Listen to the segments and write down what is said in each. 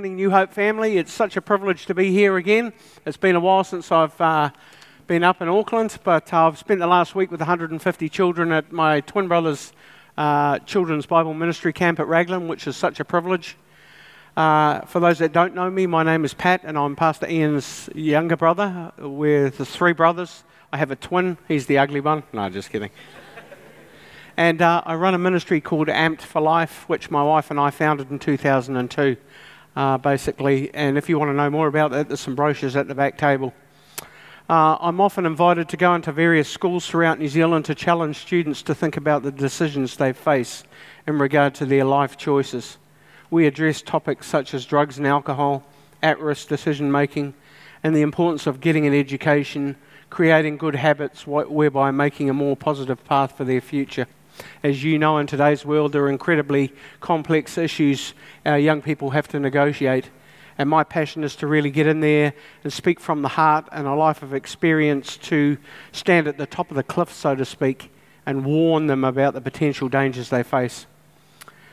morning, New Hope family. It's such a privilege to be here again. It's been a while since I've uh, been up in Auckland, but I've spent the last week with 150 children at my twin brother's uh, children's Bible ministry camp at Raglan, which is such a privilege. Uh, for those that don't know me, my name is Pat, and I'm Pastor Ian's younger brother. We're the three brothers. I have a twin, he's the ugly one. No, just kidding. And uh, I run a ministry called Amped for Life, which my wife and I founded in 2002, uh, basically. And if you want to know more about that, there's some brochures at the back table. Uh, I'm often invited to go into various schools throughout New Zealand to challenge students to think about the decisions they face in regard to their life choices. We address topics such as drugs and alcohol, at risk decision making, and the importance of getting an education, creating good habits, whereby making a more positive path for their future. As you know, in today's world, there are incredibly complex issues our young people have to negotiate. And my passion is to really get in there and speak from the heart and a life of experience to stand at the top of the cliff, so to speak, and warn them about the potential dangers they face.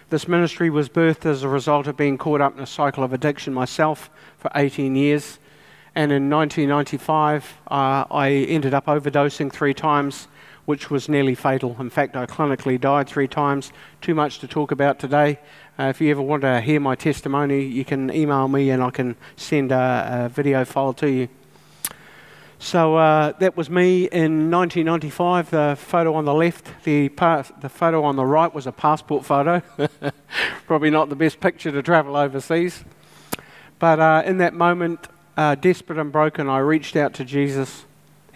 This ministry was birthed as a result of being caught up in a cycle of addiction myself for 18 years. And in 1995, uh, I ended up overdosing three times which was nearly fatal. In fact, I clinically died three times. Too much to talk about today. Uh, if you ever want to hear my testimony, you can email me and I can send a, a video file to you. So uh, that was me in 1995. The photo on the left, the, the photo on the right was a passport photo. Probably not the best picture to travel overseas. But uh, in that moment, uh, desperate and broken, I reached out to Jesus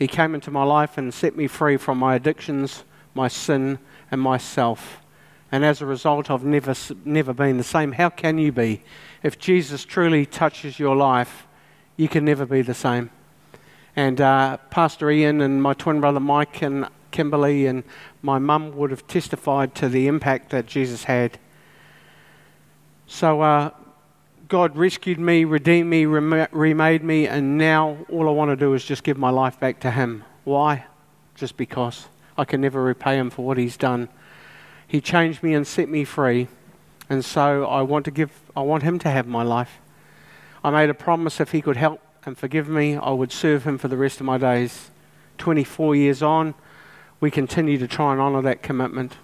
he came into my life and set me free from my addictions, my sin, and myself. And as a result, I've never, never been the same. How can you be? If Jesus truly touches your life, you can never be the same. And uh, Pastor Ian and my twin brother Mike and Kimberly and my mum would have testified to the impact that Jesus had. So, uh, God rescued me, redeemed me, remade me, and now all I want to do is just give my life back to Him. Why? Just because. I can never repay Him for what He's done. He changed me and set me free, and so I want to give. I want Him to have my life. I made a promise if He could help and forgive me, I would serve Him for the rest of my days. 24 years on, we continue to try and honour that commitment.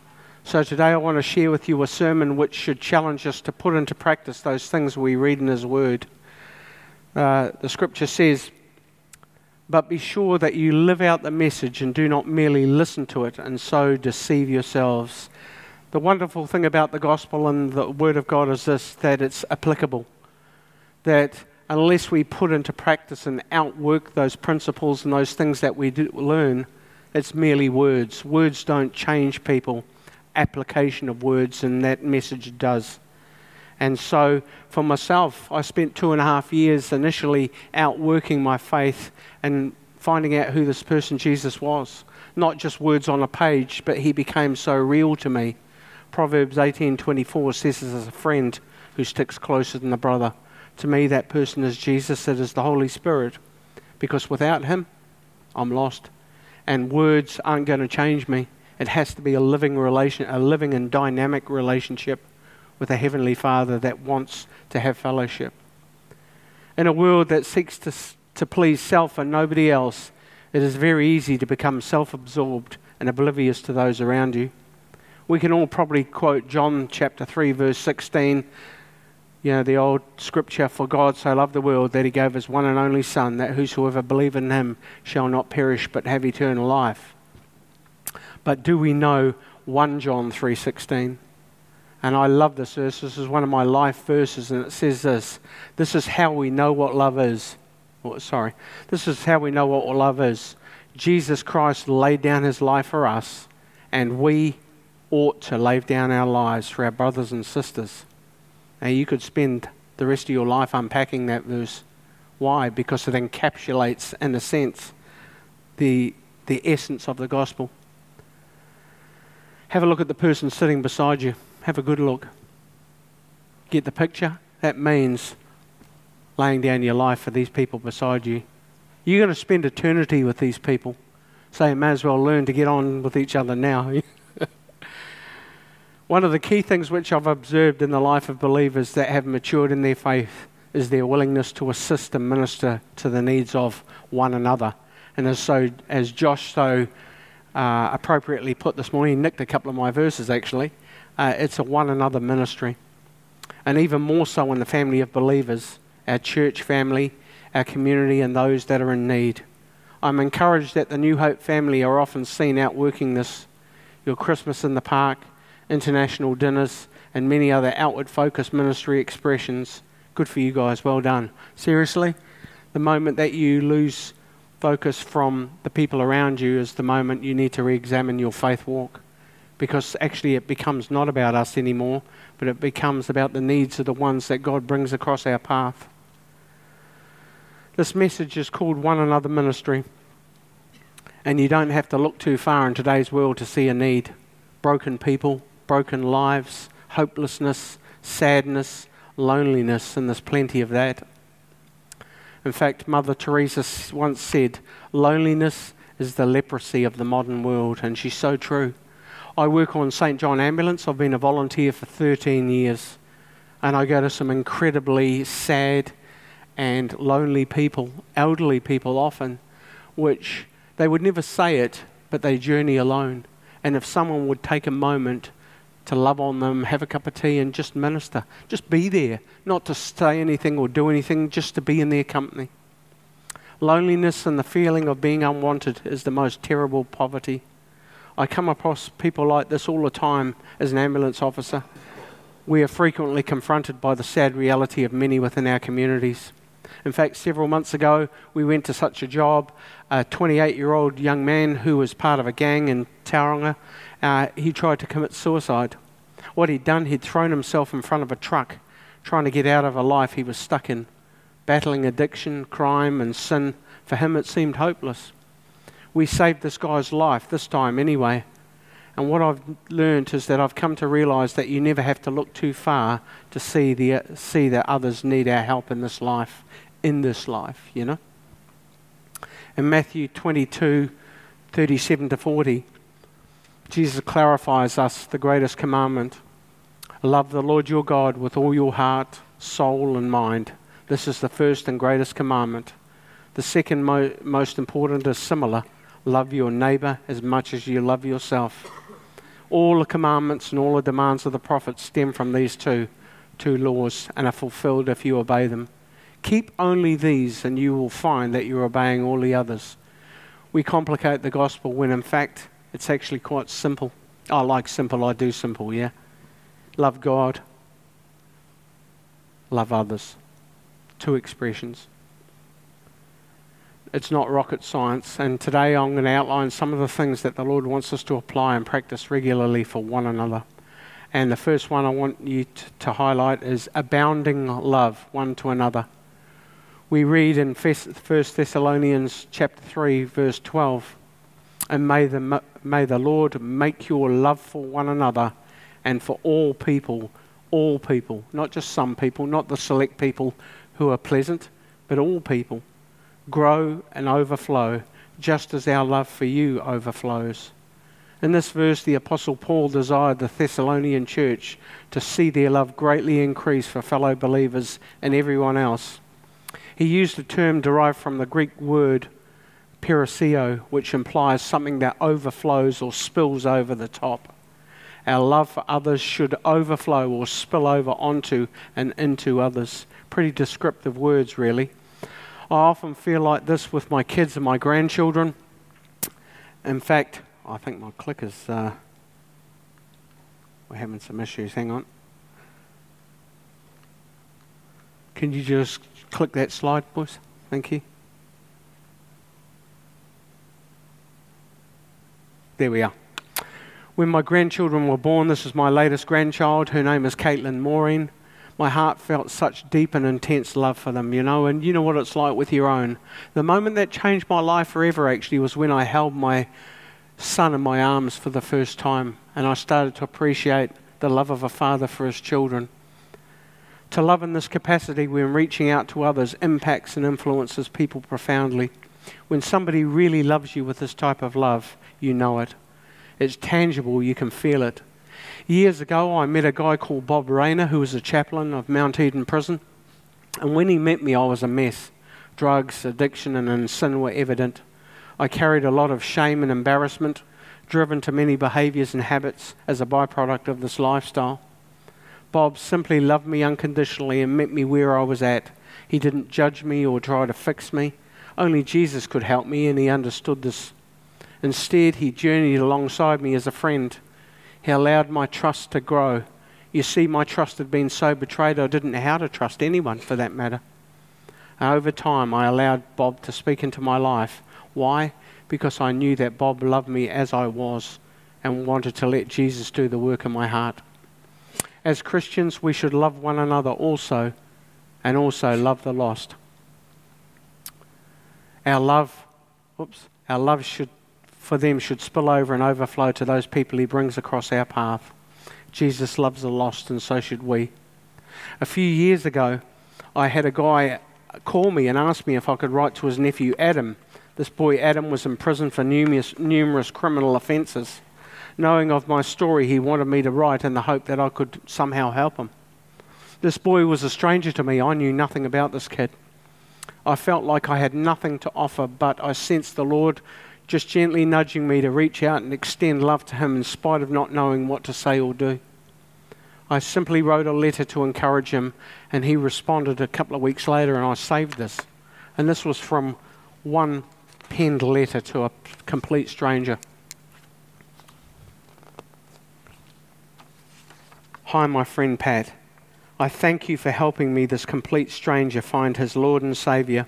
So today I want to share with you a sermon which should challenge us to put into practice those things we read in His Word. Uh, the scripture says, But be sure that you live out the message and do not merely listen to it and so deceive yourselves. The wonderful thing about the gospel and the Word of God is this that it's applicable. That unless we put into practice and outwork those principles and those things that we learn, it's merely words. Words don't change people application of words, and that message does. And so, for myself, I spent two and a half years initially outworking my faith and finding out who this person Jesus was. Not just words on a page, but he became so real to me. Proverbs 18:24 says, "As a friend who sticks closer than a brother." To me, that person is Jesus. It is the Holy Spirit, because without Him, I'm lost, and words aren't going to change me. It has to be a living relation, a living and dynamic relationship with a heavenly Father that wants to have fellowship. In a world that seeks to, to please self and nobody else, it is very easy to become self absorbed and oblivious to those around you. We can all probably quote John chapter 3, verse 16. You know, the old scripture, For God so loved the world that he gave his one and only Son, that whosoever believe in him shall not perish but have eternal life. But do we know 1 John 3:16? And I love this verse. This is one of my life verses, and it says this: "This is how we know what love is." Oh, sorry, this is how we know what love is. Jesus Christ laid down His life for us, and we ought to lay down our lives for our brothers and sisters. Now, you could spend the rest of your life unpacking that verse. Why? Because it encapsulates, in a sense, the, the essence of the gospel. Have a look at the person sitting beside you. Have a good look. Get the picture? That means laying down your life for these people beside you. You're going to spend eternity with these people. So you may as well learn to get on with each other now. One of the key things which I've observed in the life of believers that have matured in their faith, is their willingness to assist and minister to the needs of one another. And as, so, as Josh so uh, appropriately put this morning, nicked a couple of my verses actually, uh, it's a one another ministry. And even more so in the family of believers, our church family, our community, and those that are in need. I'm encouraged that the New Hope family are often seen out working this. Your Christmas in the park, international dinners, and many other outward focused ministry expressions. Good for you guys, well done. Seriously, the moment that you lose focus from the people around you is the moment you need to re examine your faith walk. Because actually, it becomes not about us anymore, but it becomes about the needs of the ones that God brings across our path. This message is called One Another Ministry. And you don't have to look too far in today's world to see a need. Broken people, broken lives, hopelessness, sadness, loneliness, and there's plenty of that. In fact, Mother Teresa once said, Loneliness is the leprosy of the modern world, and she's so true. I work on St. John Ambulance. I've been a volunteer for 13 years, and I go to some incredibly sad and lonely people, elderly people often, which they would never say it, but they journey alone. And if someone would take a moment to love on them, have a cup of tea, and just minister, just be there, not to say anything or do anything, just to be in their company. Loneliness and the feeling of being unwanted is the most terrible poverty. I come across people like this all the time as an ambulance officer. We are frequently confronted by the sad reality of many within our communities. In fact, several months ago, we went to such a job. A 28 year old young man who was part of a gang in Tauranga, uh, he tried to commit suicide. What he'd done, he'd thrown himself in front of a truck, trying to get out of a life he was stuck in. Battling addiction, crime, and sin, for him it seemed hopeless. We saved this guy's life, this time anyway. And what I've learned is that I've come to realize that you never have to look too far to see, the, see that others need our help in this life in this life, you know. In Matthew 22, 37 to 40, Jesus clarifies us the greatest commandment love the Lord your God with all your heart, soul, and mind. This is the first and greatest commandment. The second mo- most important is similar love your neighbor as much as you love yourself. All the commandments and all the demands of the prophets stem from these two, two laws and are fulfilled if you obey them. Keep only these, and you will find that you're obeying all the others. We complicate the gospel when, in fact, it's actually quite simple. I like simple, I do simple, yeah? Love God, love others. Two expressions. It's not rocket science, and today I'm going to outline some of the things that the Lord wants us to apply and practice regularly for one another. And the first one I want you to, to highlight is abounding love one to another we read in 1 Thessalonians chapter 3 verse 12 and may the, may the Lord make your love for one another and for all people all people not just some people not the select people who are pleasant but all people grow and overflow just as our love for you overflows in this verse, the Apostle Paul desired the Thessalonian church to see their love greatly increase for fellow believers and everyone else. He used a term derived from the Greek word perisseuo, which implies something that overflows or spills over the top. Our love for others should overflow or spill over onto and into others. Pretty descriptive words, really. I often feel like this with my kids and my grandchildren. In fact, I think my clicker's. Uh, we're having some issues. Hang on. Can you just click that slide, boys? Thank you. There we are. When my grandchildren were born, this is my latest grandchild. Her name is Caitlin Maureen. My heart felt such deep and intense love for them, you know, and you know what it's like with your own. The moment that changed my life forever actually was when I held my son in my arms for the first time and I started to appreciate the love of a father for his children. To love in this capacity when reaching out to others impacts and influences people profoundly. When somebody really loves you with this type of love, you know it. It's tangible, you can feel it. Years ago, I met a guy called Bob Rayner, who was a chaplain of Mount Eden Prison. And when he met me, I was a mess. Drugs, addiction, and sin were evident. I carried a lot of shame and embarrassment, driven to many behaviors and habits as a byproduct of this lifestyle. Bob simply loved me unconditionally and met me where I was at. He didn't judge me or try to fix me. Only Jesus could help me, and he understood this. Instead, he journeyed alongside me as a friend. He allowed my trust to grow. You see, my trust had been so betrayed I didn't know how to trust anyone for that matter. Over time, I allowed Bob to speak into my life. Why? Because I knew that Bob loved me as I was and wanted to let Jesus do the work in my heart. As Christians, we should love one another also and also love the lost. Our love, whoops, our love should for them should spill over and overflow to those people he brings across our path. Jesus loves the lost, and so should we. A few years ago, I had a guy call me and ask me if I could write to his nephew Adam. This boy Adam was in prison for numerous, numerous criminal offences. Knowing of my story, he wanted me to write in the hope that I could somehow help him. This boy was a stranger to me. I knew nothing about this kid. I felt like I had nothing to offer, but I sensed the Lord just gently nudging me to reach out and extend love to him in spite of not knowing what to say or do. I simply wrote a letter to encourage him, and he responded a couple of weeks later, and I saved this. And this was from one penned letter to a complete stranger. Hi, my friend Pat. I thank you for helping me, this complete stranger, find his Lord and Saviour.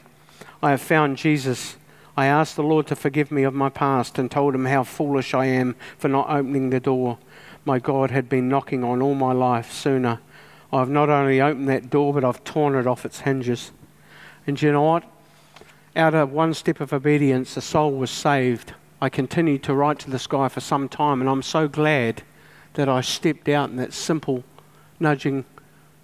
I have found Jesus. I asked the Lord to forgive me of my past and told him how foolish I am for not opening the door. My God had been knocking on all my life sooner. I've not only opened that door, but I've torn it off its hinges. And you know what? Out of one step of obedience, a soul was saved. I continued to write to this guy for some time, and I'm so glad that I stepped out in that simple nudging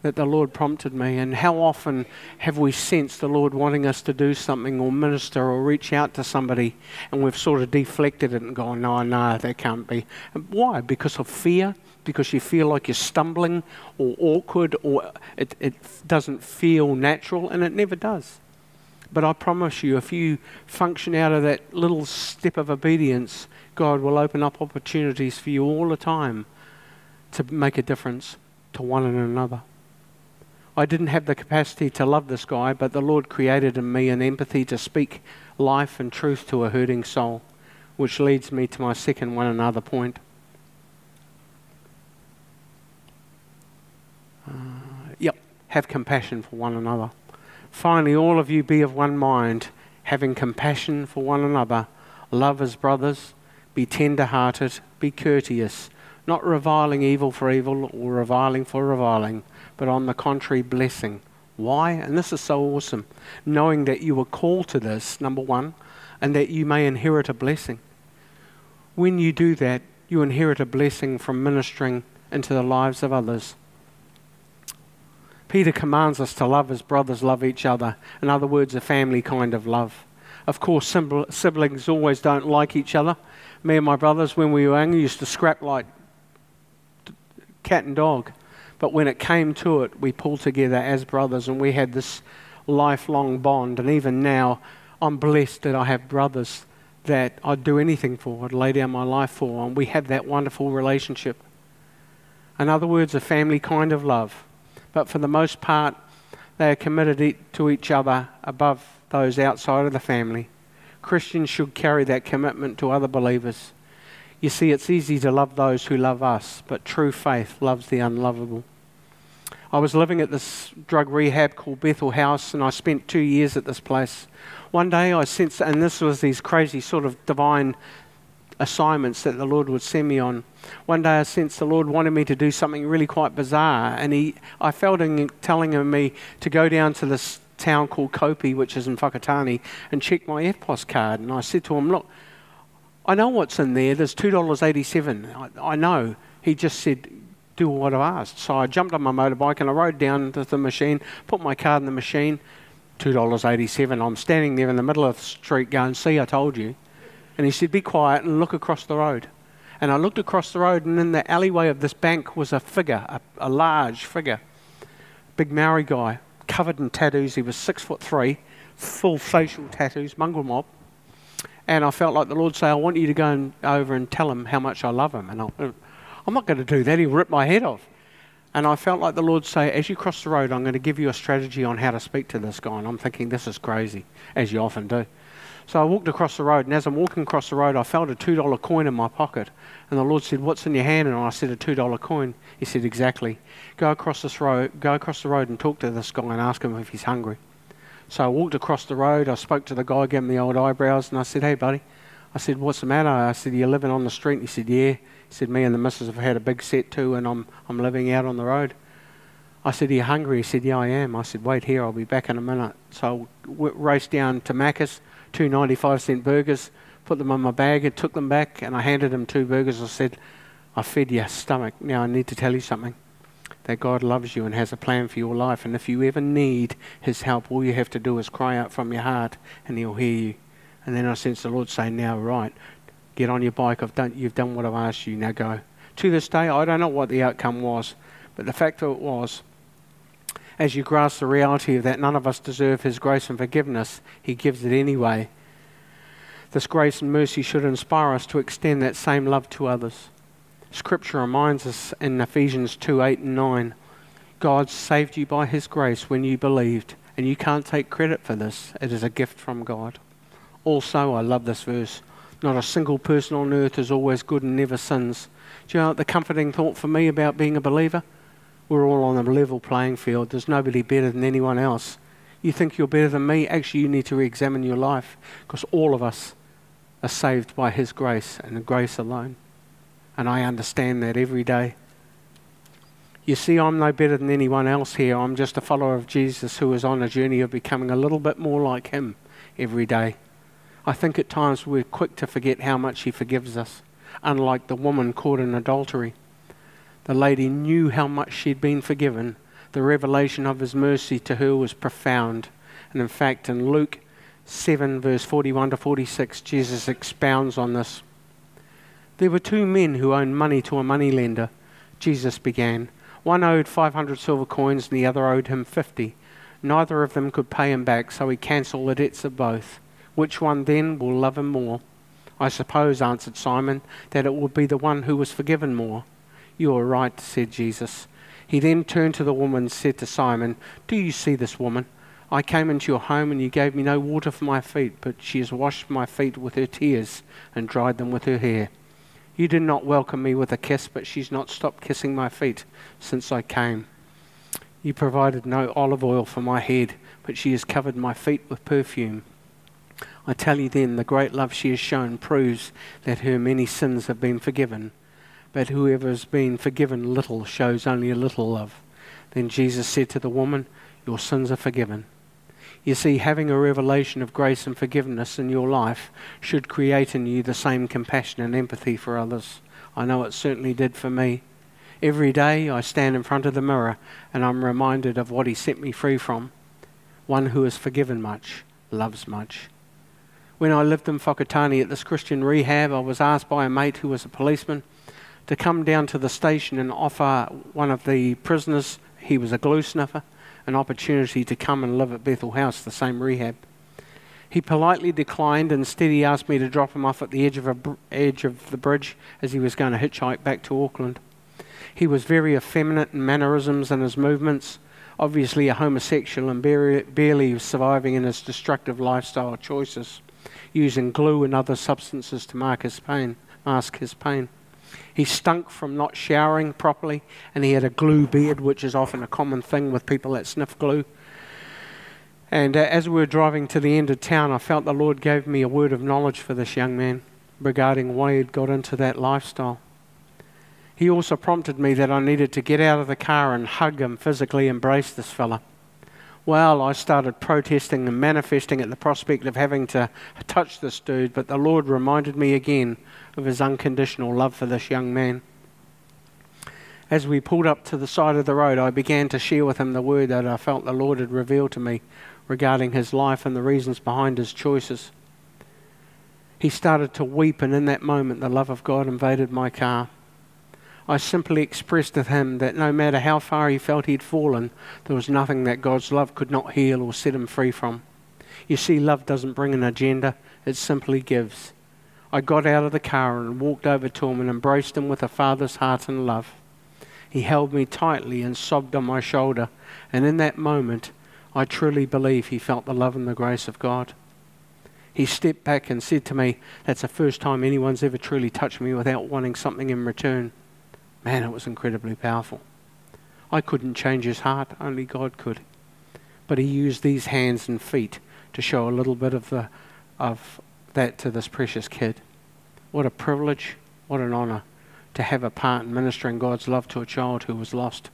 that the Lord prompted me. And how often have we sensed the Lord wanting us to do something or minister or reach out to somebody and we've sort of deflected it and gone, no, no, that can't be. And why? Because of fear? Because you feel like you're stumbling or awkward or it, it doesn't feel natural and it never does. But I promise you, if you function out of that little step of obedience, God will open up opportunities for you all the time to make a difference to one and another. I didn't have the capacity to love this guy, but the Lord created in me an empathy to speak life and truth to a hurting soul, which leads me to my second one another point. Uh, yep, have compassion for one another. Finally, all of you be of one mind, having compassion for one another, love as brothers, be tender hearted, be courteous, not reviling evil for evil or reviling for reviling but on the contrary, blessing. Why? And this is so awesome. Knowing that you were called to this, number one, and that you may inherit a blessing. When you do that, you inherit a blessing from ministering into the lives of others. Peter commands us to love as brothers love each other. In other words, a family kind of love. Of course, siblings always don't like each other. Me and my brothers, when we were young, used to scrap like cat and dog. But when it came to it, we pulled together as brothers and we had this lifelong bond. And even now, I'm blessed that I have brothers that I'd do anything for, I'd lay down my life for, and we have that wonderful relationship. In other words, a family kind of love. But for the most part, they are committed to each other above those outside of the family. Christians should carry that commitment to other believers. You see, it's easy to love those who love us, but true faith loves the unlovable. I was living at this drug rehab called Bethel House, and I spent two years at this place. One day I sensed, and this was these crazy sort of divine assignments that the Lord would send me on. One day I sensed the Lord wanted me to do something really quite bizarre, and he, I felt him telling me to go down to this town called Kopi, which is in Whakatane, and check my EFTPOS card. And I said to him, Look, I know what's in there. There's $2.87. I, I know. He just said, do what I've asked. So I jumped on my motorbike and I rode down to the machine, put my card in the machine, $2.87. I'm standing there in the middle of the street going, see, I told you. And he said, be quiet and look across the road. And I looked across the road, and in the alleyway of this bank was a figure, a, a large figure, big Maori guy, covered in tattoos. He was six foot three, full facial tattoos, mongrel mob. And I felt like the Lord say, I want you to go and, over and tell him how much I love him. And I, uh, I'm not going to do that. He'll rip my head off. And I felt like the Lord say, as you cross the road, I'm going to give you a strategy on how to speak to this guy. And I'm thinking, this is crazy, as you often do. So I walked across the road, and as I'm walking across the road, I felt a $2 coin in my pocket. And the Lord said, What's in your hand? And I said, A $2 coin. He said, Exactly. Go across this road, go across the road and talk to this guy and ask him if he's hungry. So I walked across the road, I spoke to the guy, gave him the old eyebrows, and I said, Hey, buddy. I said, What's the matter? I said, You're living on the street? He said, Yeah. He said, Me and the missus have had a big set too, and I'm, I'm living out on the road. I said, Are you hungry? He said, Yeah, I am. I said, Wait here, I'll be back in a minute. So I raced down to Macca's two 95 cent burgers, put them in my bag and took them back, and I handed him two burgers. I said, I fed your stomach. Now I need to tell you something. That God loves you and has a plan for your life. And if you ever need His help, all you have to do is cry out from your heart and He'll hear you. And then I sense the Lord say, Now, right, get on your bike. I've done, you've done what I've asked you. Now go. To this day, I don't know what the outcome was. But the fact of it was, as you grasp the reality of that none of us deserve His grace and forgiveness, He gives it anyway. This grace and mercy should inspire us to extend that same love to others. Scripture reminds us in Ephesians 2 8 and 9 God saved you by His grace when you believed, and you can't take credit for this. It is a gift from God. Also, I love this verse. Not a single person on earth is always good and never sins. Do you know the comforting thought for me about being a believer? we're all on a level playing field. There's nobody better than anyone else. You think you're better than me? Actually, you need to re examine your life because all of us are saved by His grace and grace alone. And I understand that every day. You see, I'm no better than anyone else here. I'm just a follower of Jesus who is on a journey of becoming a little bit more like Him every day. I think at times we're quick to forget how much He forgives us, unlike the woman caught in adultery. The lady knew how much she'd been forgiven. The revelation of his mercy to her was profound. And in fact, in Luke 7, verse 41 to 46, Jesus expounds on this. There were two men who owed money to a moneylender. Jesus began. One owed 500 silver coins and the other owed him 50. Neither of them could pay him back, so he cancelled the debts of both. Which one then will love him more? I suppose, answered Simon, that it will be the one who was forgiven more. You are right, said Jesus. He then turned to the woman and said to Simon, Do you see this woman? I came into your home and you gave me no water for my feet, but she has washed my feet with her tears and dried them with her hair. You did not welcome me with a kiss, but she's not stopped kissing my feet since I came. You provided no olive oil for my head, but she has covered my feet with perfume. I tell you then, the great love she has shown proves that her many sins have been forgiven but whoever has been forgiven little shows only a little love. Then Jesus said to the woman, Your sins are forgiven. You see, having a revelation of grace and forgiveness in your life should create in you the same compassion and empathy for others. I know it certainly did for me. Every day I stand in front of the mirror and I'm reminded of what He set me free from. One who has forgiven much loves much. When I lived in Whakatane at this Christian rehab, I was asked by a mate who was a policeman to come down to the station and offer one of the prisoners, he was a glue sniffer, an opportunity to come and live at Bethel House, the same rehab. He politely declined. Instead, he asked me to drop him off at the edge of, a, edge of the bridge as he was going to hitchhike back to Auckland. He was very effeminate in mannerisms and his movements, obviously a homosexual and barely, barely surviving in his destructive lifestyle choices, using glue and other substances to his pain, mask his pain. He stunk from not showering properly, and he had a glue beard, which is often a common thing with people that sniff glue. And uh, as we were driving to the end of town, I felt the Lord gave me a word of knowledge for this young man regarding why he'd got into that lifestyle. He also prompted me that I needed to get out of the car and hug him, physically embrace this fella. Well, I started protesting and manifesting at the prospect of having to touch this dude, but the Lord reminded me again of his unconditional love for this young man. As we pulled up to the side of the road, I began to share with him the word that I felt the Lord had revealed to me regarding his life and the reasons behind his choices. He started to weep, and in that moment, the love of God invaded my car. I simply expressed to him that no matter how far he felt he'd fallen, there was nothing that God's love could not heal or set him free from. You see, love doesn't bring an agenda, it simply gives. I got out of the car and walked over to him and embraced him with a father's heart and love. He held me tightly and sobbed on my shoulder, and in that moment, I truly believe he felt the love and the grace of God. He stepped back and said to me, That's the first time anyone's ever truly touched me without wanting something in return. Man, it was incredibly powerful. I couldn't change his heart, only God could. But he used these hands and feet to show a little bit of, the, of that to this precious kid. What a privilege, what an honour to have a part in ministering God's love to a child who was lost.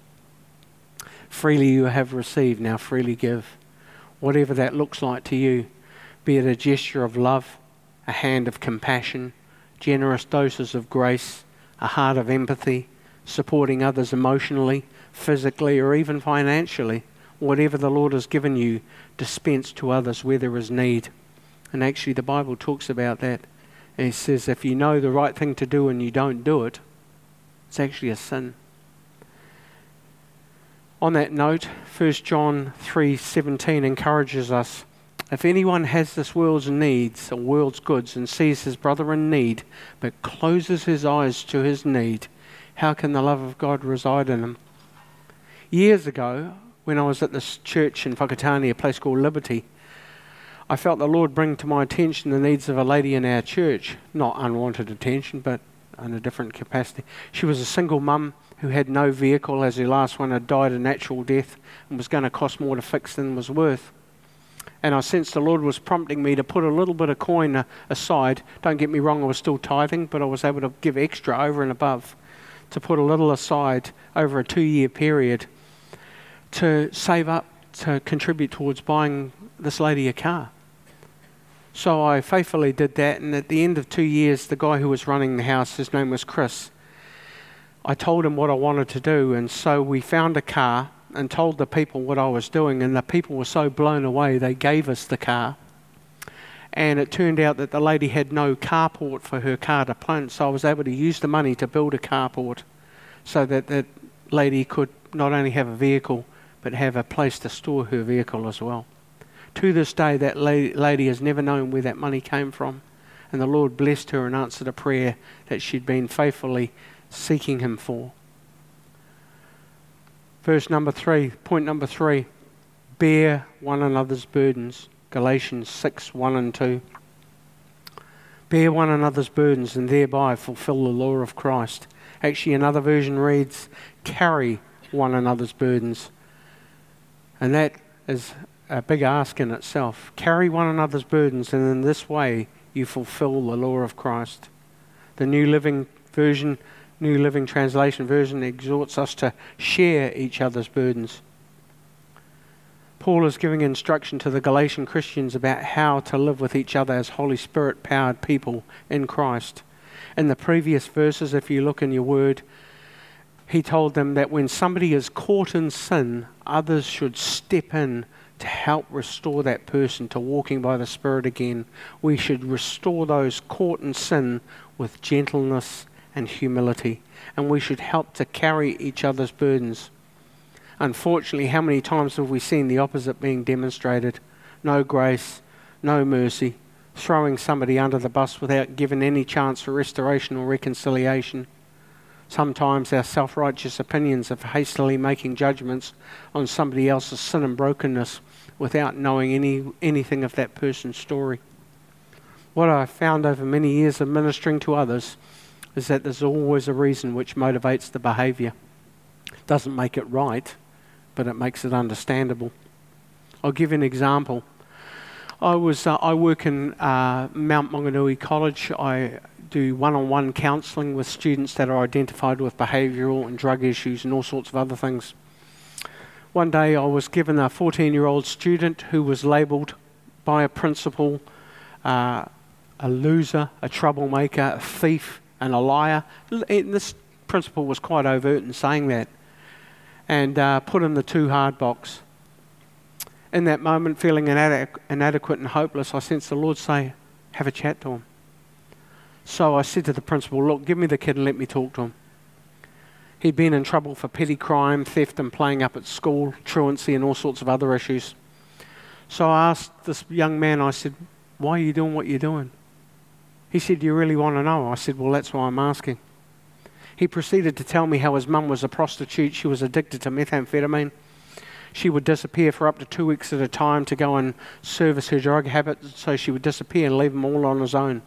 Freely you have received, now freely give. Whatever that looks like to you, be it a gesture of love, a hand of compassion, generous doses of grace, a heart of empathy, supporting others emotionally, physically, or even financially. Whatever the Lord has given you, dispense to others where there is need. And actually, the Bible talks about that. And it says, if you know the right thing to do and you don't do it, it's actually a sin. On that note, 1 John 3:17 encourages us if anyone has this world's needs or world's goods and sees his brother in need but closes his eyes to his need, how can the love of God reside in him? Years ago, when I was at this church in Whakatane, a place called Liberty, I felt the Lord bring to my attention the needs of a lady in our church. Not unwanted attention, but in a different capacity. She was a single mum who had no vehicle as her last one had died a natural death and was going to cost more to fix than was worth. And I sensed the Lord was prompting me to put a little bit of coin aside. Don't get me wrong, I was still tithing, but I was able to give extra over and above to put a little aside over a two year period to save up to contribute towards buying this lady a car. So I faithfully did that, and at the end of two years, the guy who was running the house, his name was Chris, I told him what I wanted to do, and so we found a car and told the people what I was doing, and the people were so blown away they gave us the car. And it turned out that the lady had no carport for her car to punt, so I was able to use the money to build a carport so that that lady could not only have a vehicle but have a place to store her vehicle as well. To this day, that lady has never known where that money came from, and the Lord blessed her and answered a prayer that she'd been faithfully seeking Him for. Verse number three, point number three bear one another's burdens. Galatians 6 1 and 2. Bear one another's burdens and thereby fulfill the law of Christ. Actually, another version reads, carry one another's burdens. And that is a big ask in itself. Carry one another's burdens, and in this way you fulfill the law of Christ. The New Living Version, New Living Translation version exhorts us to share each other's burdens. Paul is giving instruction to the Galatian Christians about how to live with each other as Holy Spirit powered people in Christ. In the previous verses, if you look in your word, he told them that when somebody is caught in sin, others should step in to help restore that person to walking by the Spirit again. We should restore those caught in sin with gentleness and humility, and we should help to carry each other's burdens. Unfortunately, how many times have we seen the opposite being demonstrated? No grace, no mercy, throwing somebody under the bus without giving any chance for restoration or reconciliation. Sometimes our self righteous opinions of hastily making judgments on somebody else's sin and brokenness without knowing any, anything of that person's story. What I've found over many years of ministering to others is that there's always a reason which motivates the behavior. Doesn't make it right, but it makes it understandable. I'll give an example. I was uh, I work in uh, Mount Maunganui College. I do one-on-one counselling with students that are identified with behavioural and drug issues and all sorts of other things. One day I was given a 14 year old student who was labelled by a principal uh, a loser, a troublemaker, a thief, and a liar. And this principal was quite overt in saying that and uh, put in the too hard box. In that moment, feeling inadequ- inadequate and hopeless, I sensed the Lord say, Have a chat to him. So I said to the principal, Look, give me the kid and let me talk to him. He'd been in trouble for petty crime, theft, and playing up at school, truancy, and all sorts of other issues. So I asked this young man, I said, Why are you doing what you're doing? He said, Do you really want to know? I said, Well, that's why I'm asking. He proceeded to tell me how his mum was a prostitute. She was addicted to methamphetamine. She would disappear for up to two weeks at a time to go and service her drug habit, so she would disappear and leave him all on his own.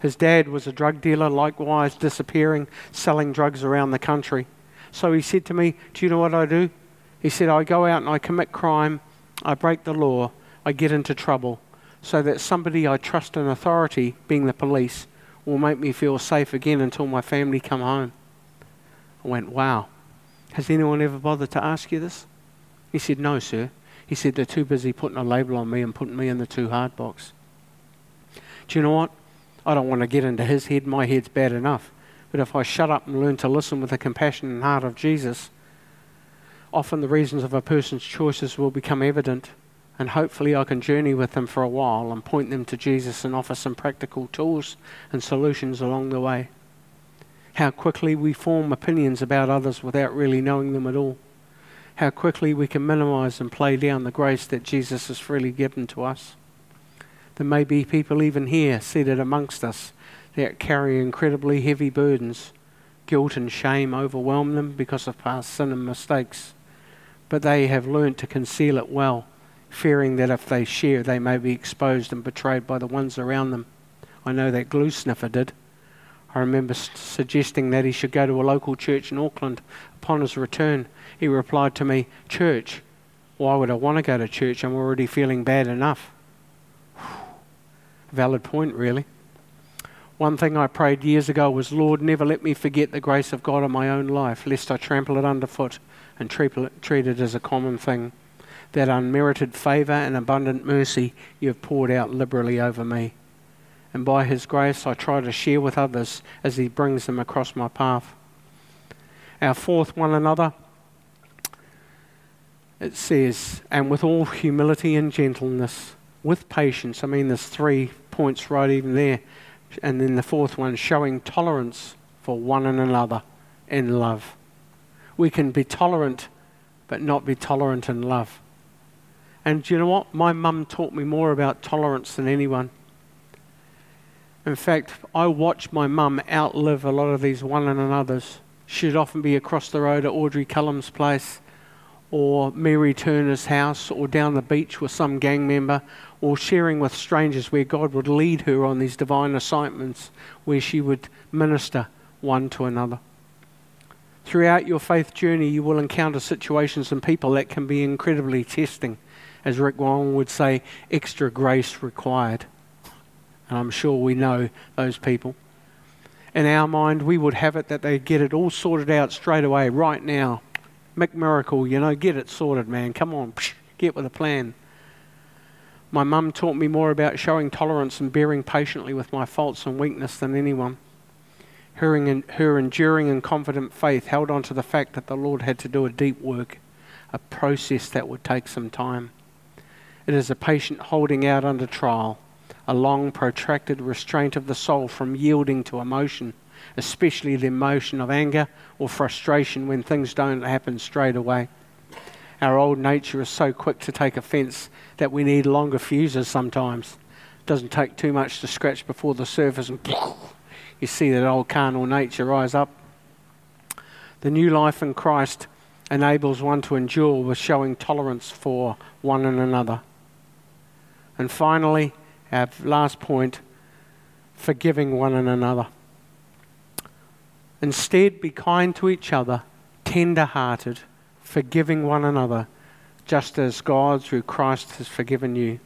His dad was a drug dealer, likewise disappearing, selling drugs around the country. So he said to me, Do you know what I do? He said, I go out and I commit crime, I break the law, I get into trouble, so that somebody I trust in authority, being the police, will make me feel safe again until my family come home. I went, Wow. Has anyone ever bothered to ask you this? He said, No, sir. He said, They're too busy putting a label on me and putting me in the too hard box. Do you know what? I don't want to get into his head. My head's bad enough. But if I shut up and learn to listen with the compassion and heart of Jesus, often the reasons of a person's choices will become evident. And hopefully, I can journey with them for a while and point them to Jesus and offer some practical tools and solutions along the way. How quickly we form opinions about others without really knowing them at all. How quickly we can minimize and play down the grace that Jesus has freely given to us. There may be people even here seated amongst us that carry incredibly heavy burdens. Guilt and shame overwhelm them because of past sin and mistakes. But they have learnt to conceal it well, fearing that if they share, they may be exposed and betrayed by the ones around them. I know that glue sniffer did. I remember suggesting that he should go to a local church in Auckland. Upon his return, he replied to me, Church? Why would I want to go to church? I'm already feeling bad enough. Valid point, really. One thing I prayed years ago was, Lord, never let me forget the grace of God in my own life, lest I trample it underfoot and treat it as a common thing. That unmerited favour and abundant mercy you have poured out liberally over me. And by His grace, I try to share with others as He brings them across my path. Our fourth one another, it says, and with all humility and gentleness with patience. I mean, there's three points right even there. And then the fourth one, showing tolerance for one and another in love. We can be tolerant, but not be tolerant in love. And do you know what? My mum taught me more about tolerance than anyone. In fact, I watched my mum outlive a lot of these one and another's. She'd often be across the road at Audrey Cullum's place, or Mary Turner's house, or down the beach with some gang member, or sharing with strangers where God would lead her on these divine assignments where she would minister one to another. Throughout your faith journey, you will encounter situations and people that can be incredibly testing. As Rick Warren would say, extra grace required. And I'm sure we know those people. In our mind, we would have it that they get it all sorted out straight away, right now. Make miracle, you know, get it sorted, man. Come on, get with a plan. My mum taught me more about showing tolerance and bearing patiently with my faults and weakness than anyone. Her, her enduring and confident faith held on to the fact that the Lord had to do a deep work, a process that would take some time. It is a patient holding out under trial, a long, protracted restraint of the soul from yielding to emotion, especially the emotion of anger or frustration when things don't happen straight away. Our old nature is so quick to take offence that we need longer fuses sometimes. It doesn't take too much to scratch before the surface and you see that old carnal nature rise up. The new life in Christ enables one to endure with showing tolerance for one and another. And finally, our last point forgiving one another. Instead, be kind to each other, tender hearted, forgiving one another just as God, through Christ, has forgiven you.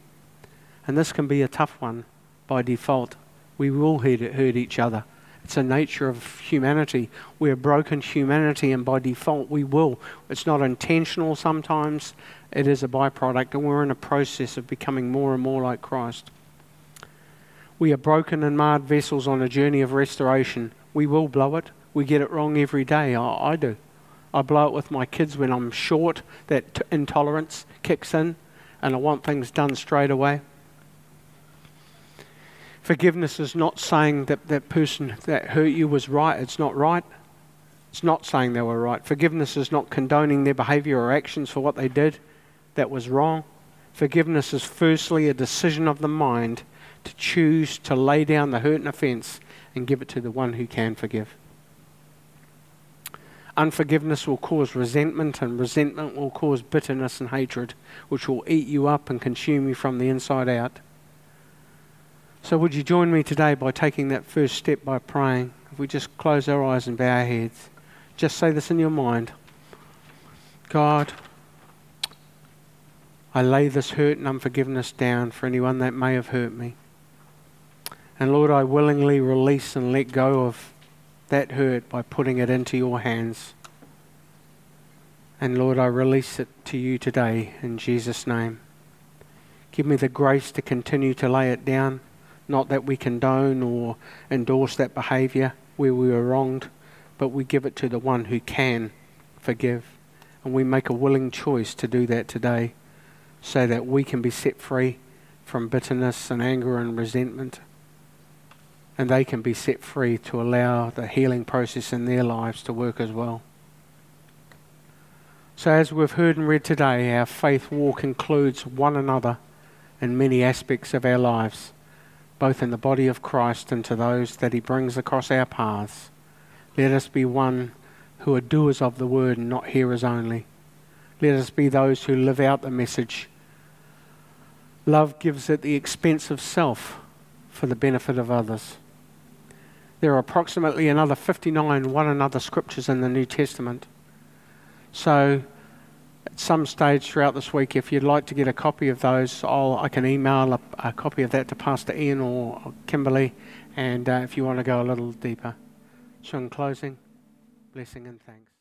And this can be a tough one by default. We will hurt, hurt each other. It's a nature of humanity. We're broken humanity, and by default, we will. It's not intentional sometimes, it is a byproduct, and we're in a process of becoming more and more like Christ. We are broken and marred vessels on a journey of restoration. We will blow it. We get it wrong every day. I, I do. I blow it with my kids when I'm short, that t- intolerance kicks in, and I want things done straight away. Forgiveness is not saying that that person that hurt you was right, it's not right. It's not saying they were right. Forgiveness is not condoning their behavior or actions for what they did that was wrong. Forgiveness is firstly a decision of the mind to choose to lay down the hurt and offense and give it to the one who can forgive. Unforgiveness will cause resentment, and resentment will cause bitterness and hatred, which will eat you up and consume you from the inside out. So, would you join me today by taking that first step by praying? If we just close our eyes and bow our heads, just say this in your mind God, I lay this hurt and unforgiveness down for anyone that may have hurt me. And Lord, I willingly release and let go of that hurt by putting it into your hands. And Lord, I release it to you today in Jesus' name. Give me the grace to continue to lay it down, not that we condone or endorse that behavior where we were wronged, but we give it to the one who can forgive. And we make a willing choice to do that today so that we can be set free from bitterness and anger and resentment and they can be set free to allow the healing process in their lives to work as well. So, as we've heard and read today, our faith walk includes one another in many aspects of our lives, both in the body of Christ and to those that He brings across our paths. Let us be one who are doers of the word and not hearers only. Let us be those who live out the message. Love gives at the expense of self for the benefit of others. There are approximately another 59 one another scriptures in the New Testament. So, at some stage throughout this week, if you'd like to get a copy of those, I'll, I can email a, a copy of that to Pastor Ian or, Kimberly, and uh, if you want to go a little deeper. So, in closing, blessing and thanks.